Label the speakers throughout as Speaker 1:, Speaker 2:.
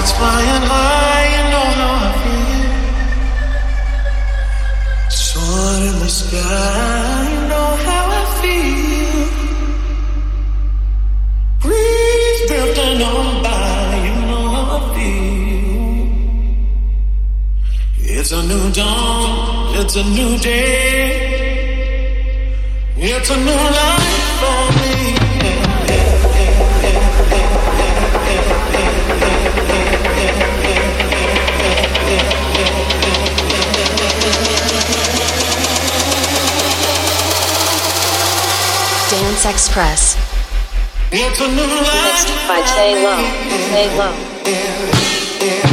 Speaker 1: It's flying high, you know how I feel. Sun in the sky, you know how I feel. Breeze drifting on by, you know how I feel. It's a new dawn, it's a new day. It's a new life
Speaker 2: Dance
Speaker 1: Xpress.
Speaker 3: Mixed by
Speaker 4: K Lau. K Lau.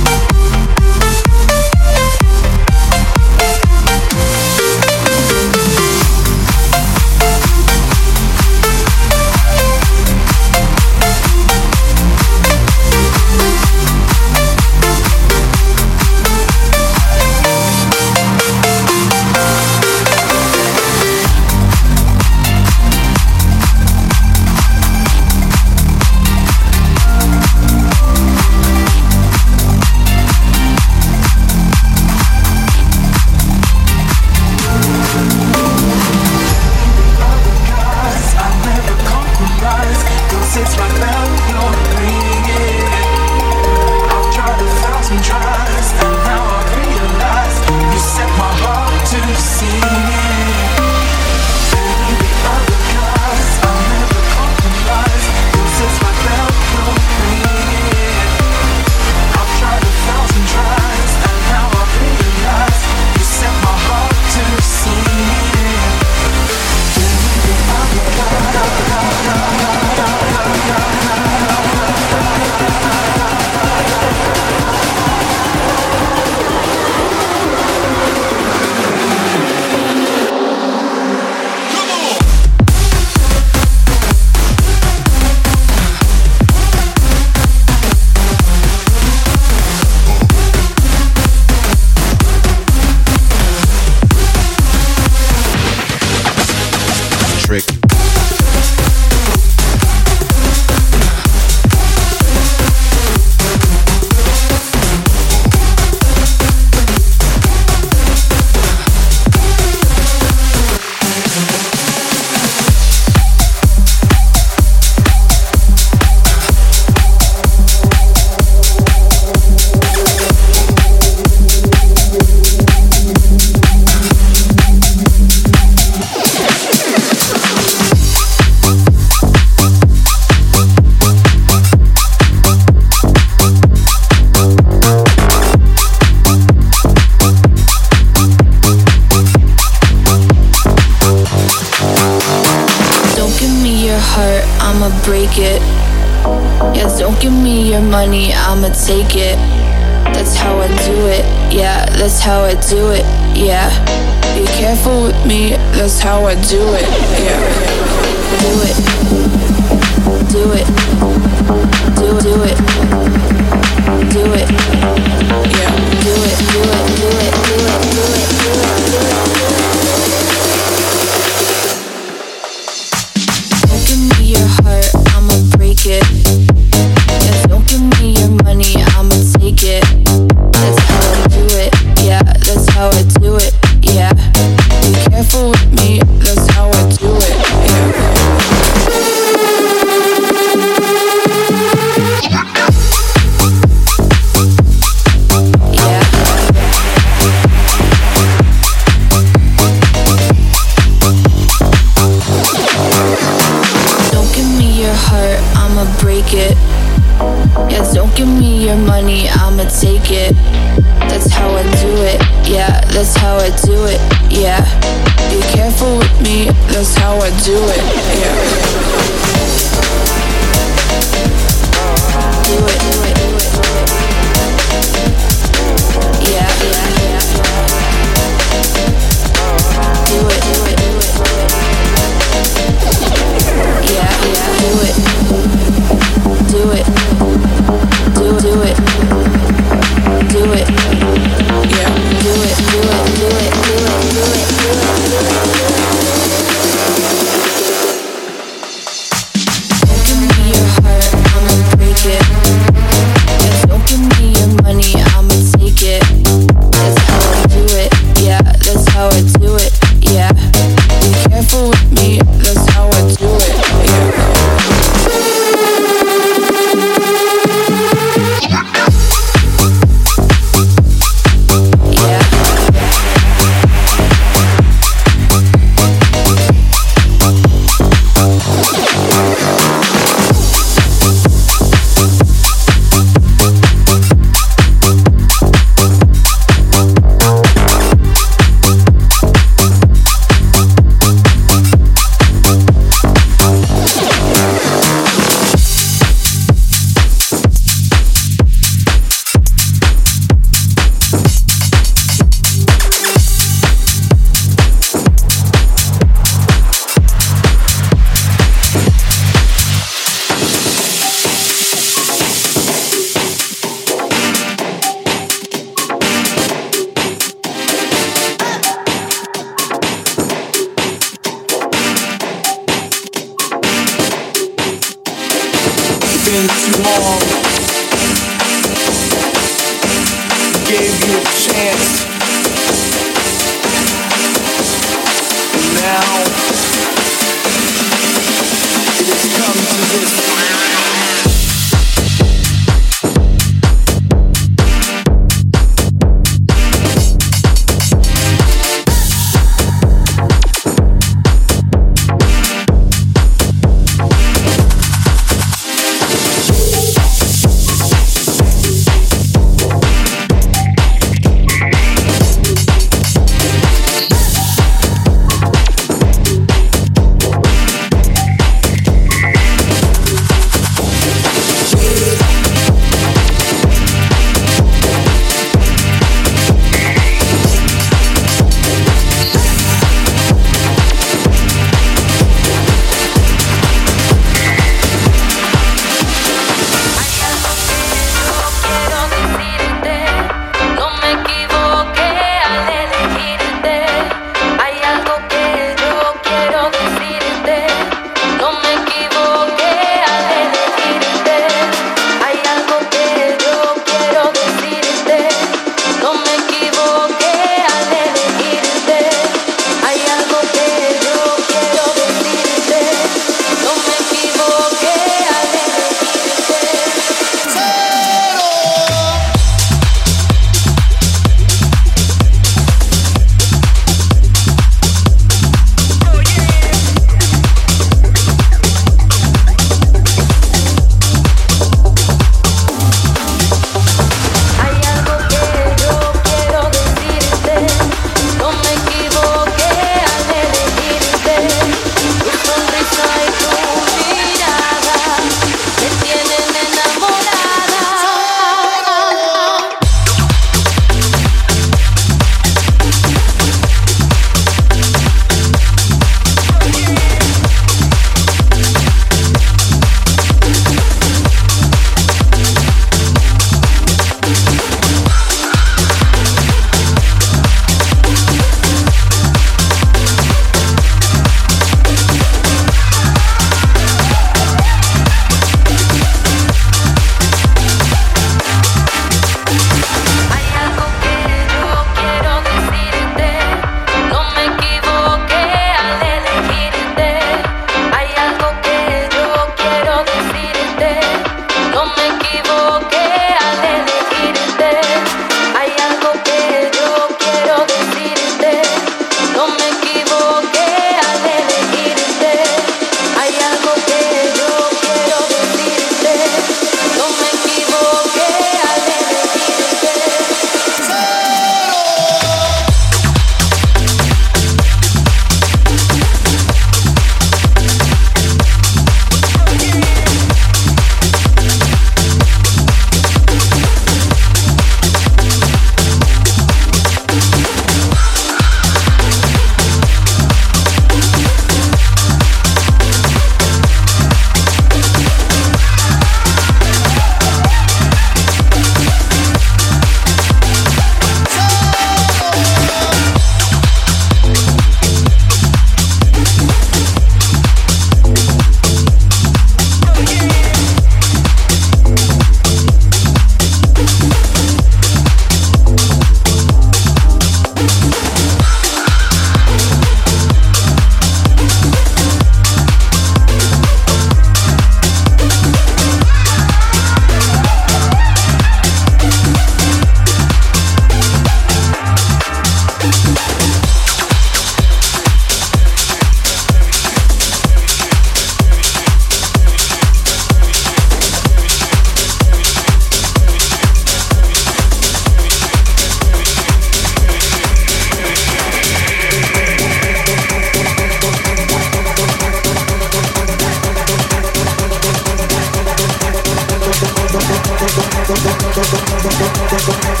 Speaker 3: Xpress.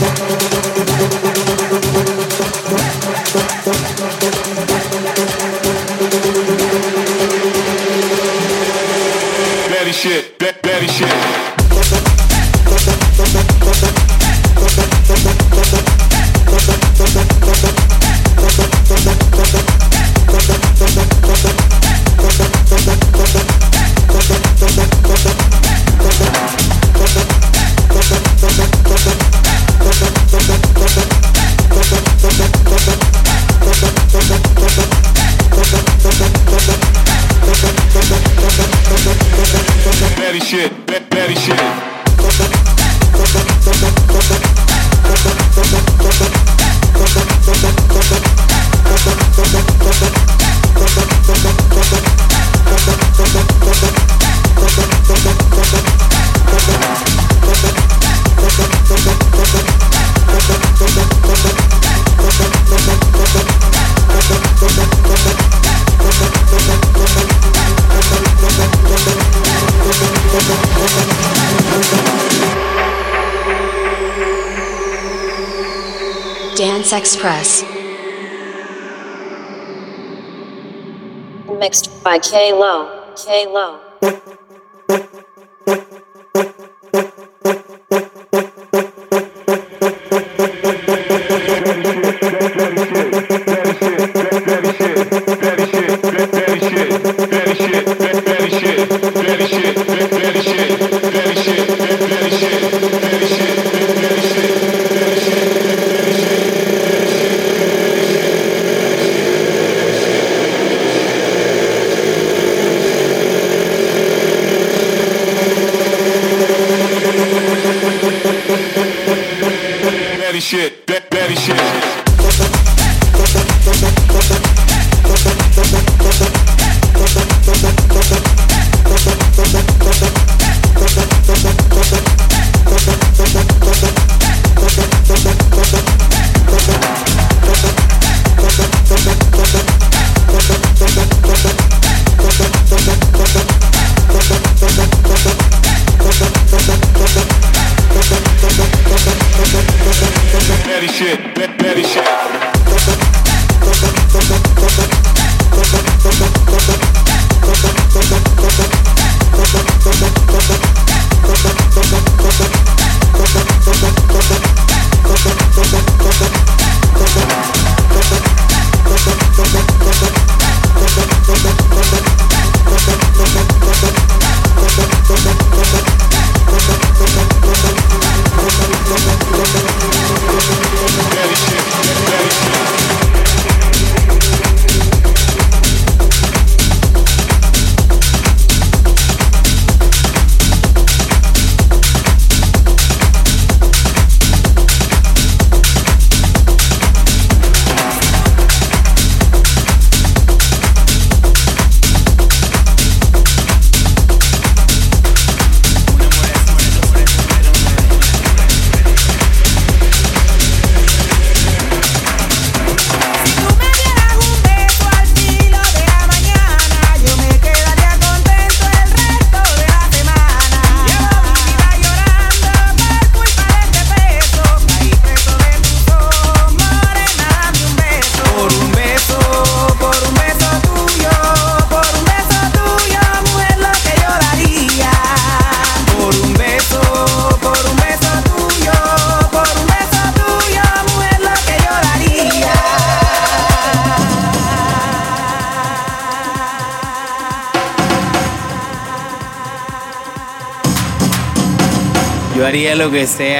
Speaker 3: Mixed by K Lau. K Lau.
Speaker 5: lo
Speaker 6: este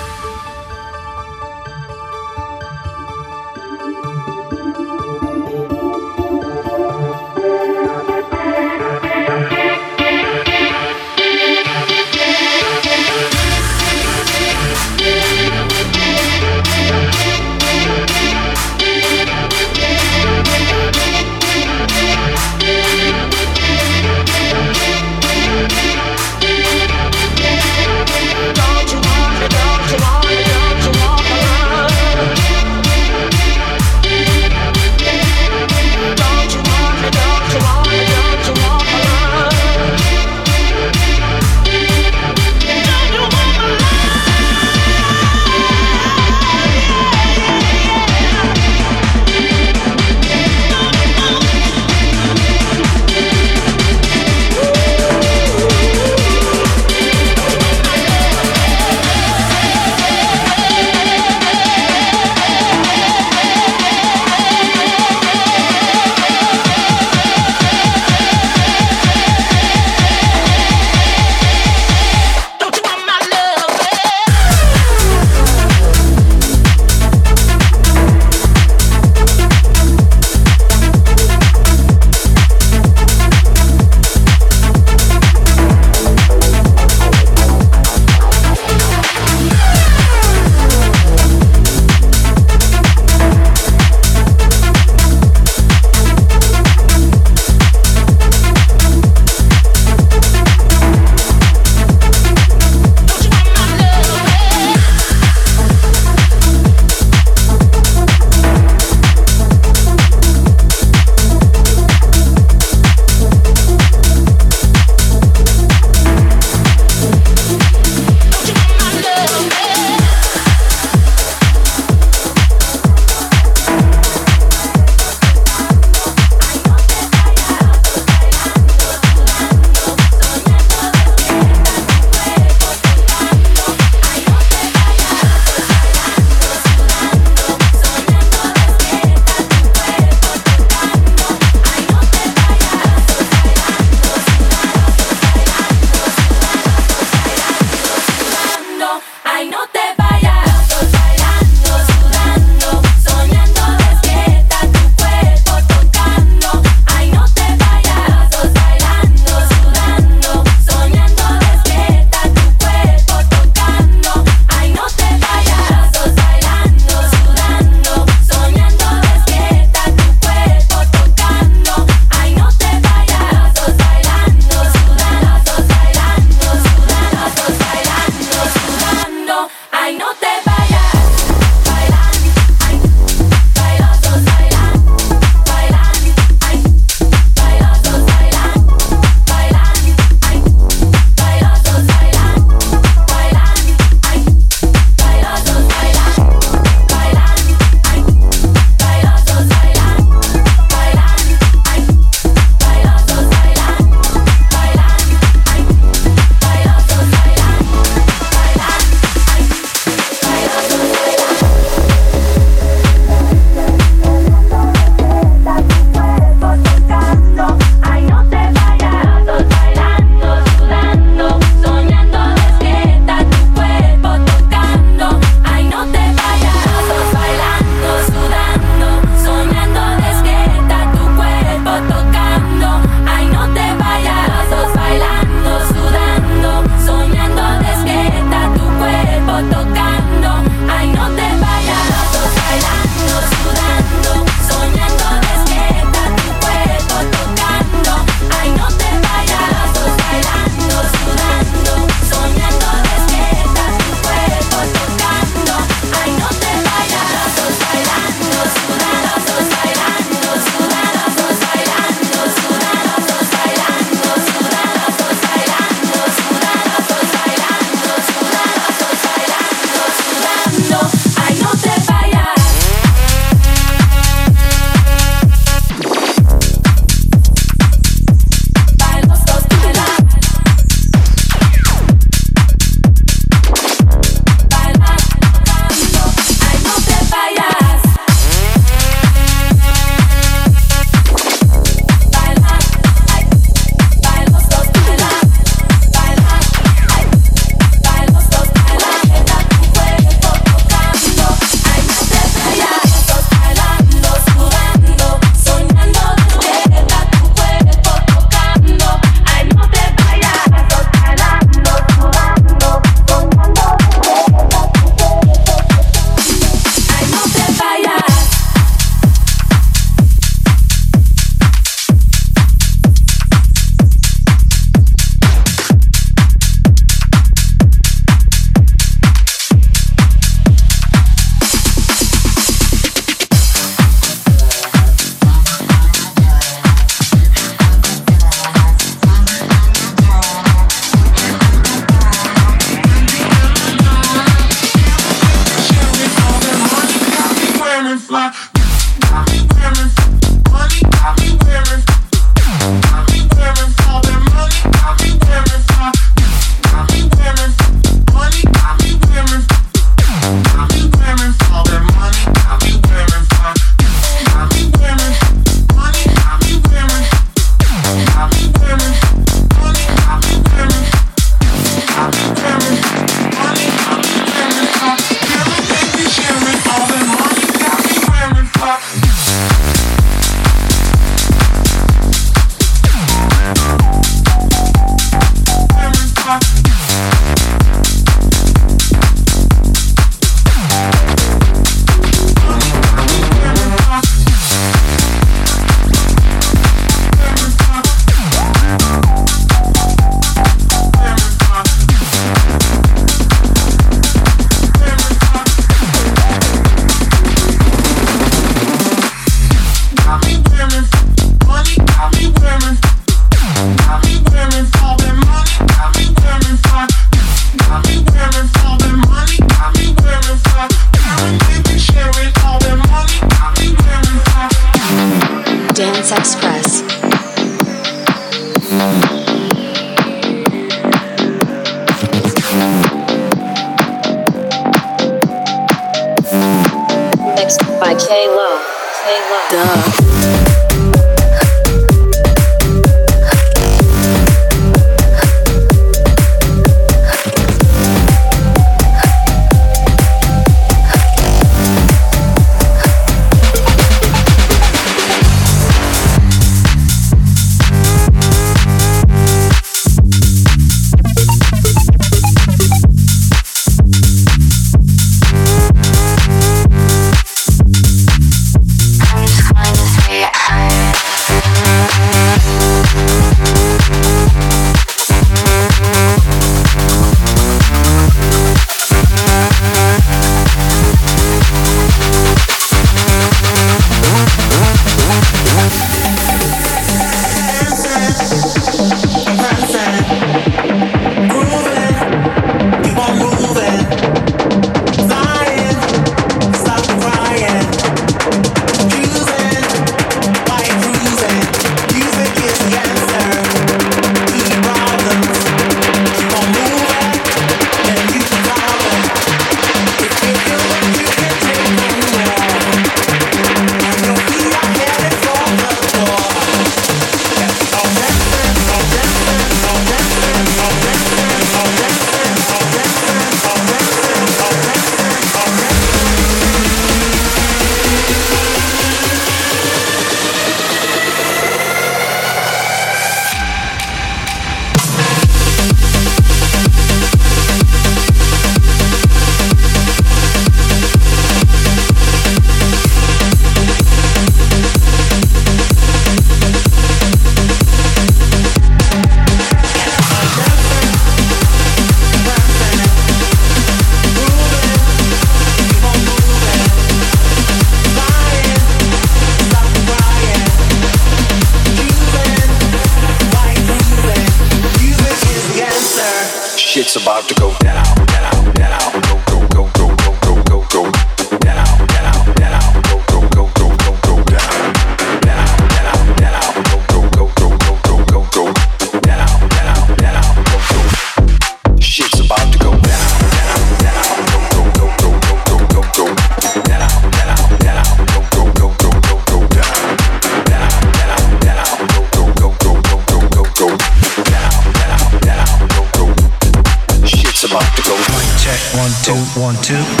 Speaker 6: two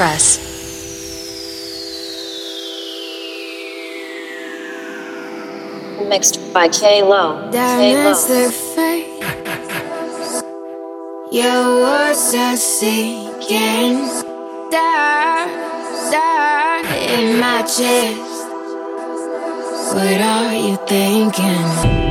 Speaker 3: Xpress. Mixed by K Lau.
Speaker 7: Diamonds
Speaker 3: Lo.
Speaker 7: look fake. Your words are sinking down in my chest. What are you thinking?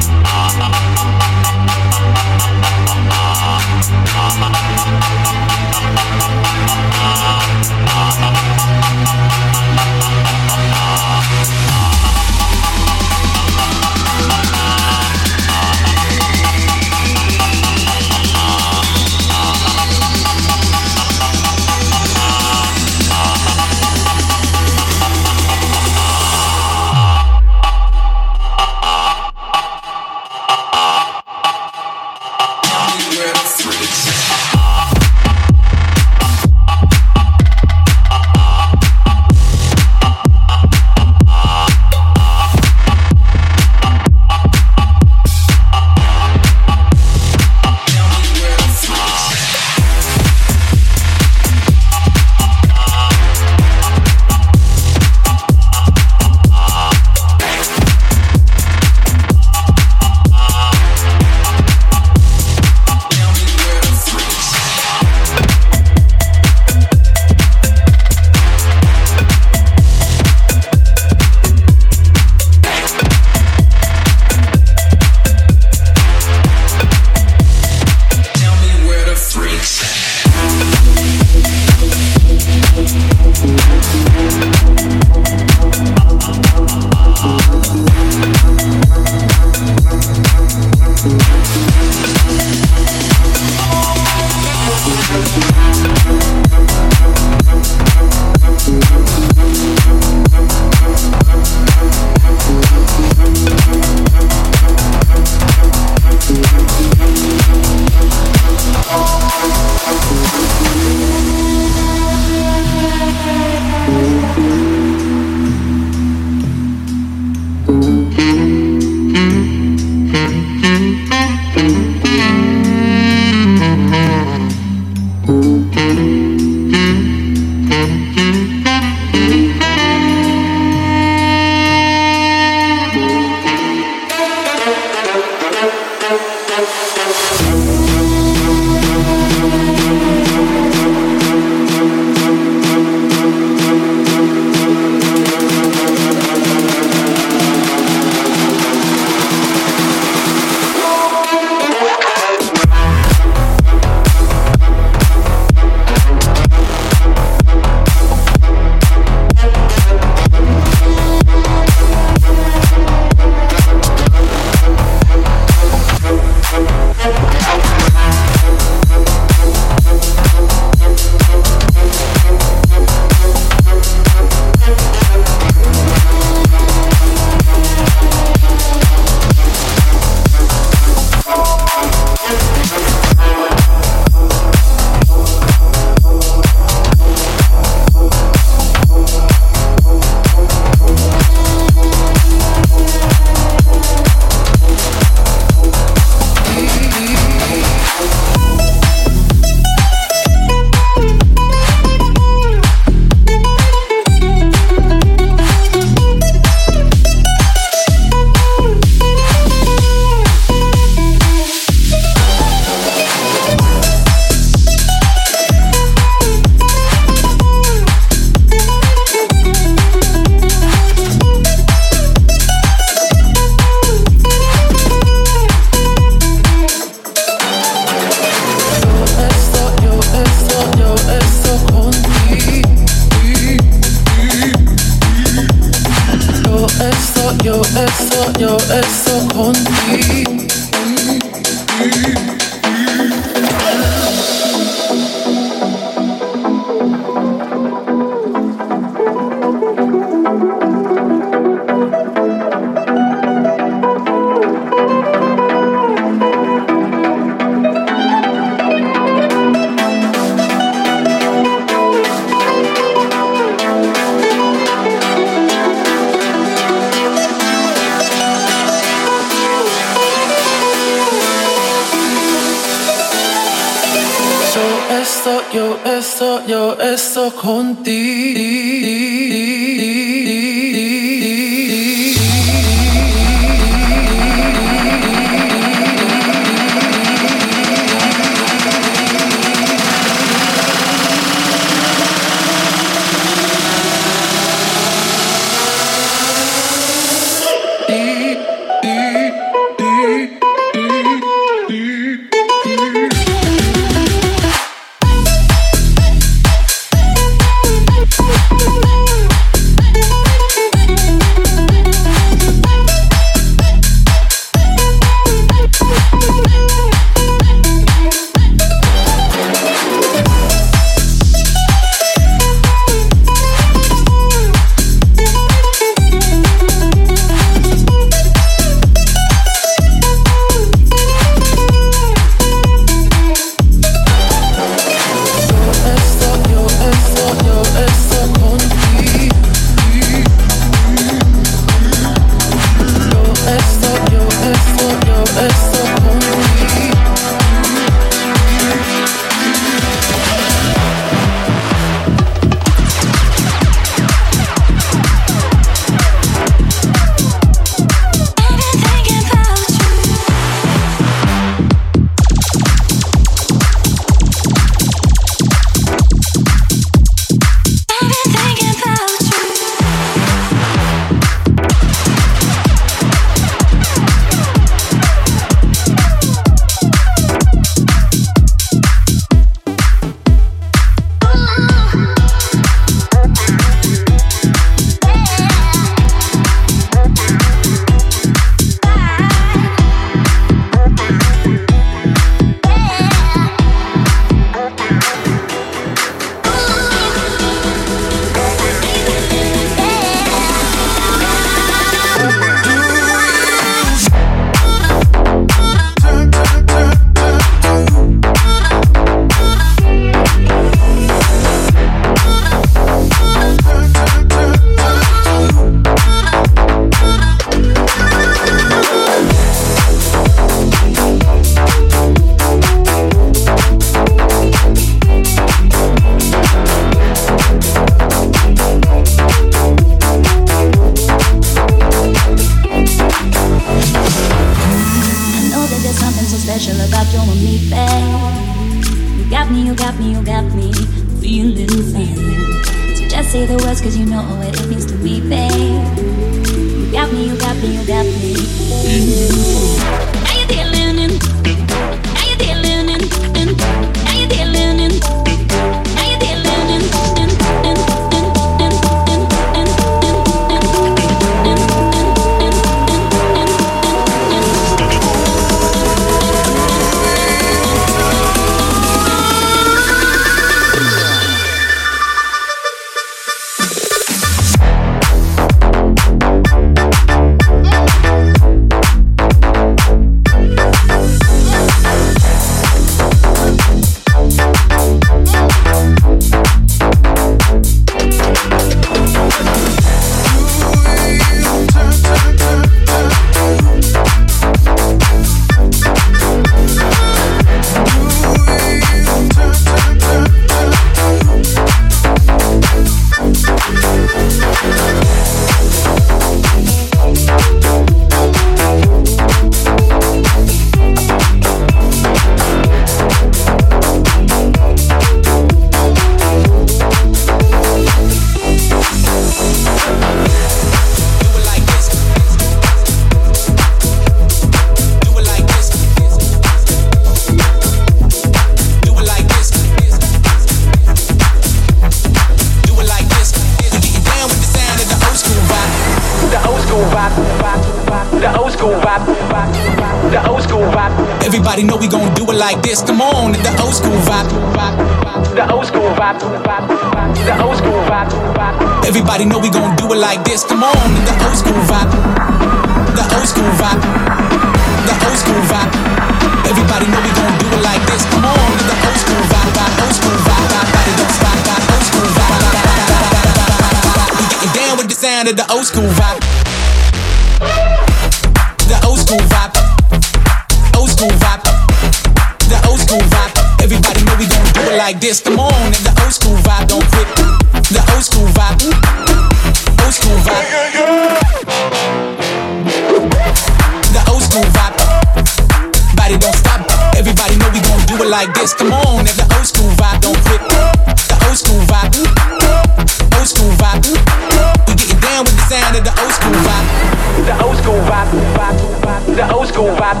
Speaker 8: Vibe.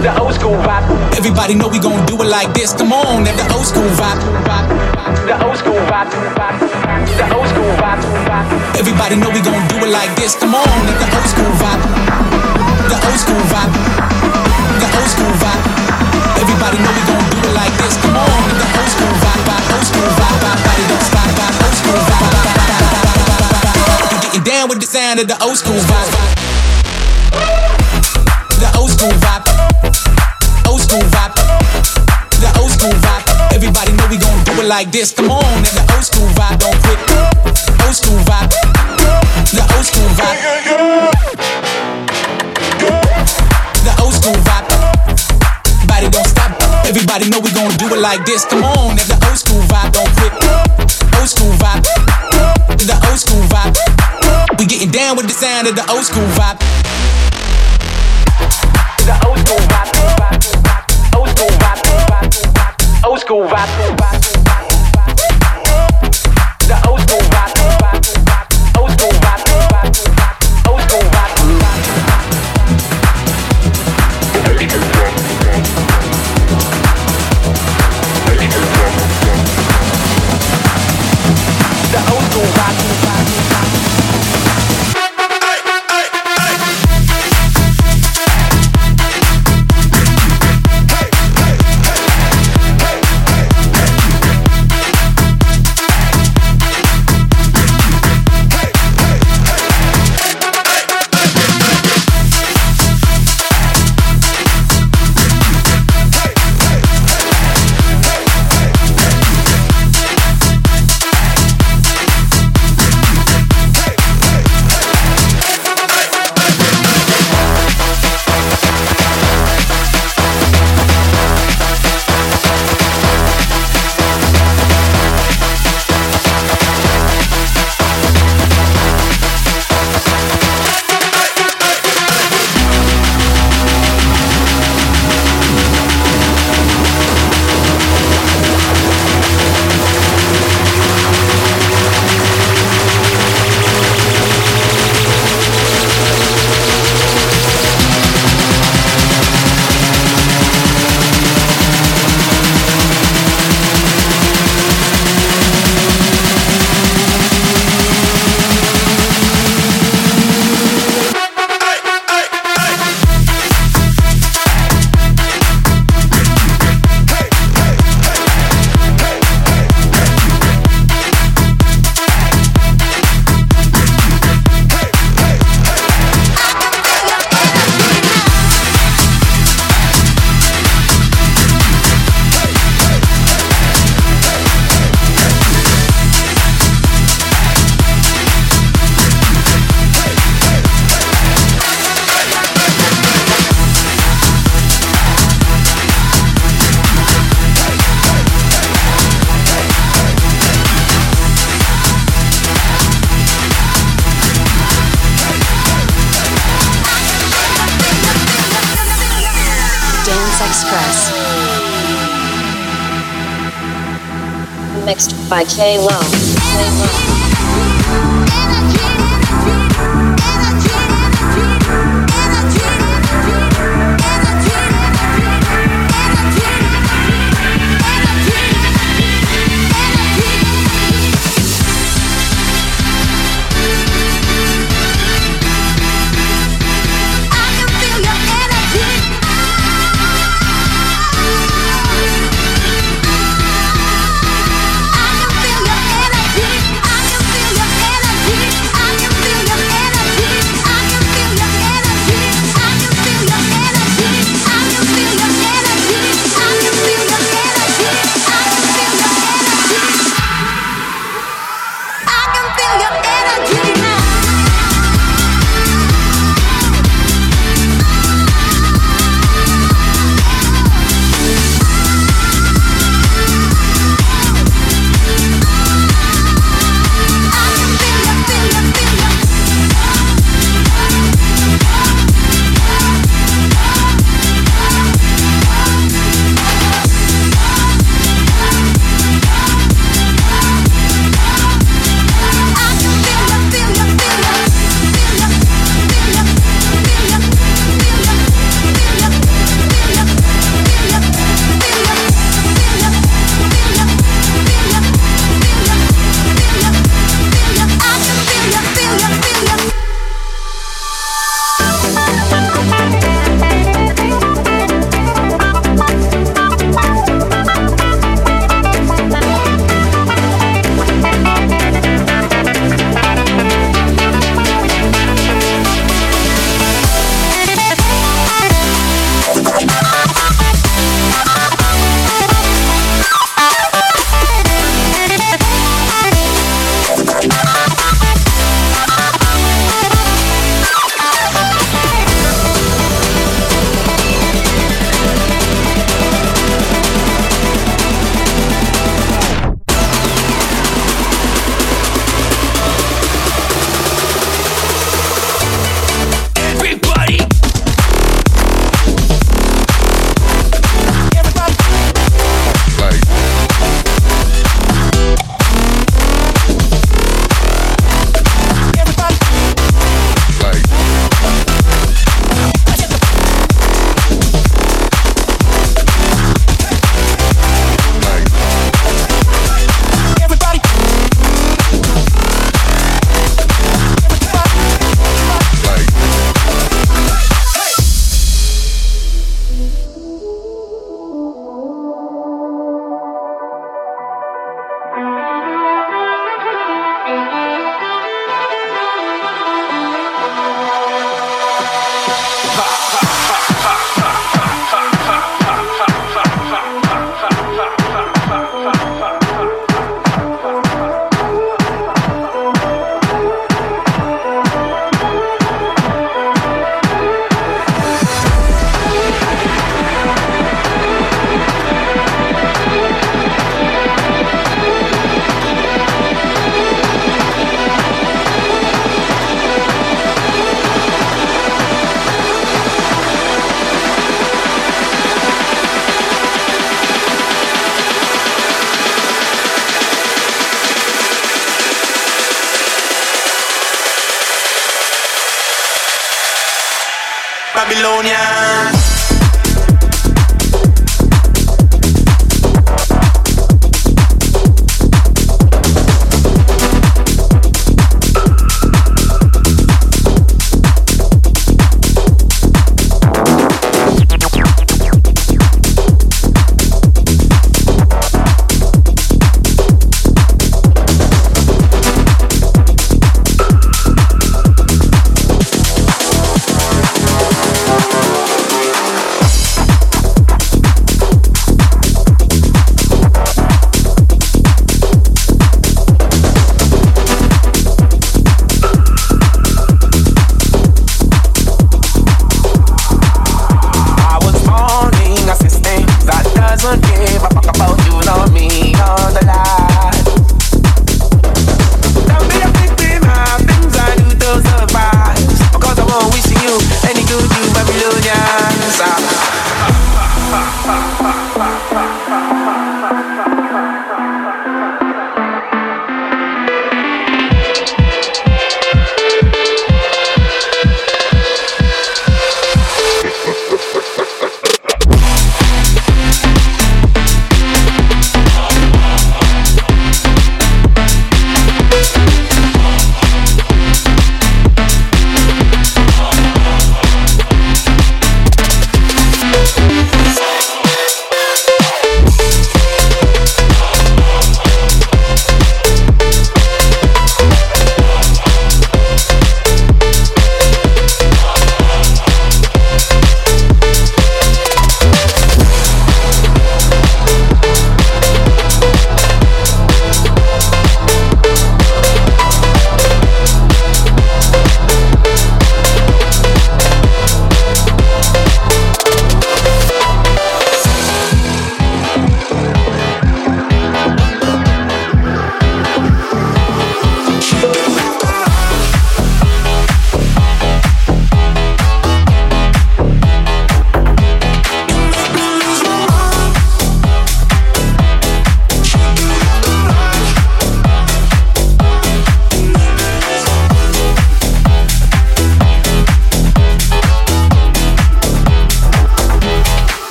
Speaker 8: The old school vibe. Everybody know we gon' do it like this. Come on, and the old school vibe. The old school vibe. The old school vibe. Everybody know we gon' do it like this. Come on, and the old school vibe. The old school vibe. The old school vibe. Everybody know we gon' do it like this. Come on, and the old school vibe. Old school vibe. Body don't stop. Old school vibe. getting down with the sound of the old school vibe. School vibe. Old school vibe. The old school vibe. Everybody know we gon' do it like this. Come on, and the old school vibe don't quit. Old school vibe. The old school vibe. The old school vibe. Body don't stop. Everybody know we gon' do it like this. Come on, and the old school vibe don't quit. Old school vibe. The old school vibe. We getting down with the sound of the old school vibe. Old school vibe. Old school vibe. Old school vibe.
Speaker 3: By K
Speaker 9: Lau.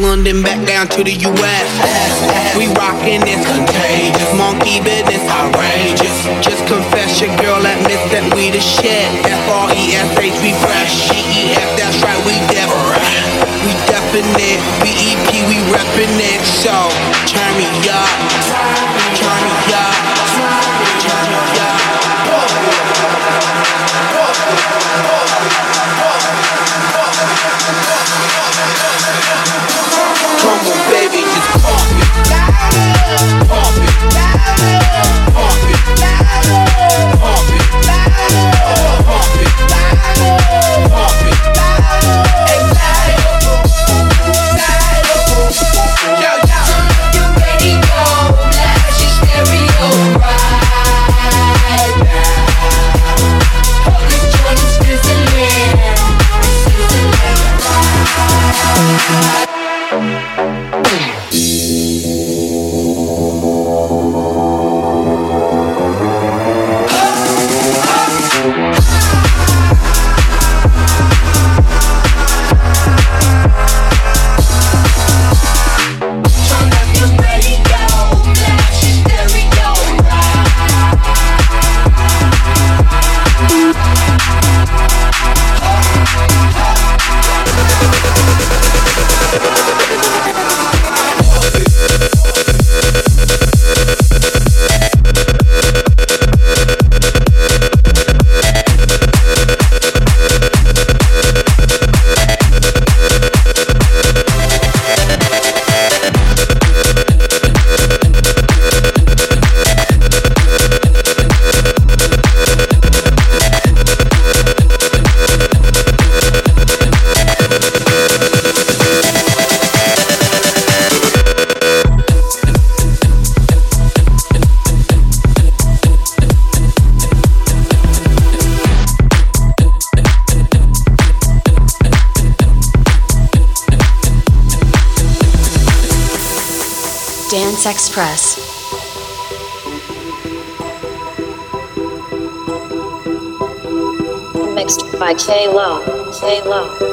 Speaker 9: London back down to the US. We rockin' this contagious. Monkey business outrageous. Just confess your girl admits that we the shit. F-R-E-S-H, we fresh. G-E-F, that's right, we different. We definite. B-E-P, we reppin' it. So, turn me up.
Speaker 3: Xpress. Mixed by K Lau. K
Speaker 10: Lau.